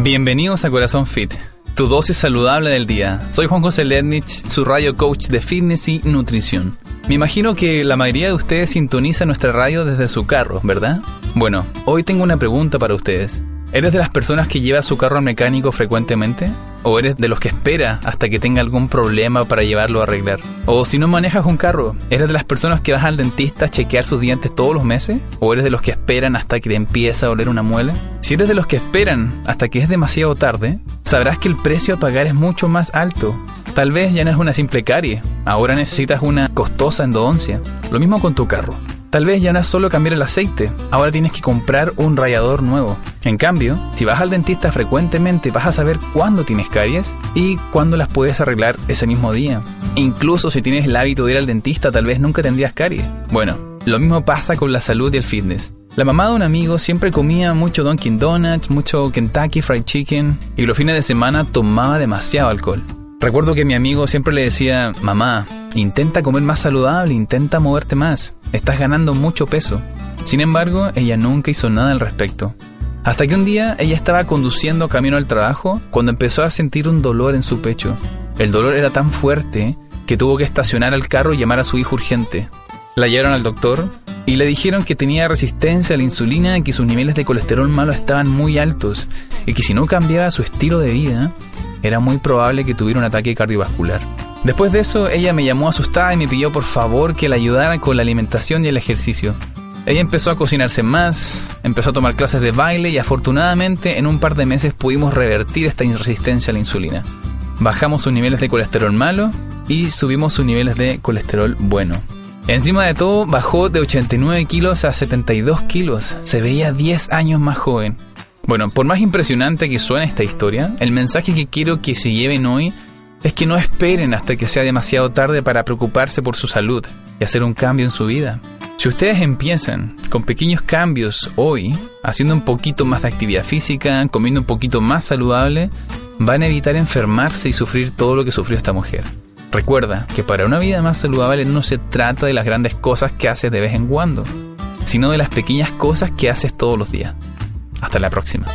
Bienvenidos a Corazón Fit, tu dosis saludable del día. Soy Juan José Lednich, su radio coach de fitness y nutrición. Me imagino que la mayoría de ustedes sintoniza nuestra radio desde su carro, ¿verdad? Bueno, hoy tengo una pregunta para ustedes. ¿Eres de las personas que lleva su carro al mecánico frecuentemente? ¿O eres de los que espera hasta que tenga algún problema para llevarlo a arreglar? ¿O si no manejas un carro, eres de las personas que vas al dentista a chequear sus dientes todos los meses? ¿O eres de los que esperan hasta que te empieza a oler una muela? Si eres de los que esperan hasta que es demasiado tarde, sabrás que el precio a pagar es mucho más alto. Tal vez ya no es una simple carie, ahora necesitas una costosa endodoncia. Lo mismo con tu carro. Tal vez ya no es solo cambiar el aceite, ahora tienes que comprar un rallador nuevo. En cambio, si vas al dentista frecuentemente vas a saber cuándo tienes caries y cuándo las puedes arreglar ese mismo día. Incluso si tienes el hábito de ir al dentista tal vez nunca tendrías caries. Bueno, lo mismo pasa con la salud y el fitness. La mamá de un amigo siempre comía mucho Dunkin' Donuts, mucho Kentucky Fried Chicken y los fines de semana tomaba demasiado alcohol. Recuerdo que mi amigo siempre le decía, mamá, intenta comer más saludable, intenta moverte más, estás ganando mucho peso. Sin embargo, ella nunca hizo nada al respecto. Hasta que un día ella estaba conduciendo camino al trabajo cuando empezó a sentir un dolor en su pecho. El dolor era tan fuerte que tuvo que estacionar el carro y llamar a su hijo urgente. La llevaron al doctor y le dijeron que tenía resistencia a la insulina y que sus niveles de colesterol malo estaban muy altos y que si no cambiaba su estilo de vida, era muy probable que tuviera un ataque cardiovascular. Después de eso, ella me llamó asustada y me pidió por favor que la ayudara con la alimentación y el ejercicio. Ella empezó a cocinarse más, empezó a tomar clases de baile y afortunadamente en un par de meses pudimos revertir esta resistencia a la insulina. Bajamos sus niveles de colesterol malo y subimos sus niveles de colesterol bueno. Encima de todo, bajó de 89 kilos a 72 kilos. Se veía 10 años más joven. Bueno, por más impresionante que suene esta historia, el mensaje que quiero que se lleven hoy es que no esperen hasta que sea demasiado tarde para preocuparse por su salud y hacer un cambio en su vida. Si ustedes empiezan con pequeños cambios hoy, haciendo un poquito más de actividad física, comiendo un poquito más saludable, van a evitar enfermarse y sufrir todo lo que sufrió esta mujer. Recuerda que para una vida más saludable no se trata de las grandes cosas que haces de vez en cuando, sino de las pequeñas cosas que haces todos los días. Hasta la próxima.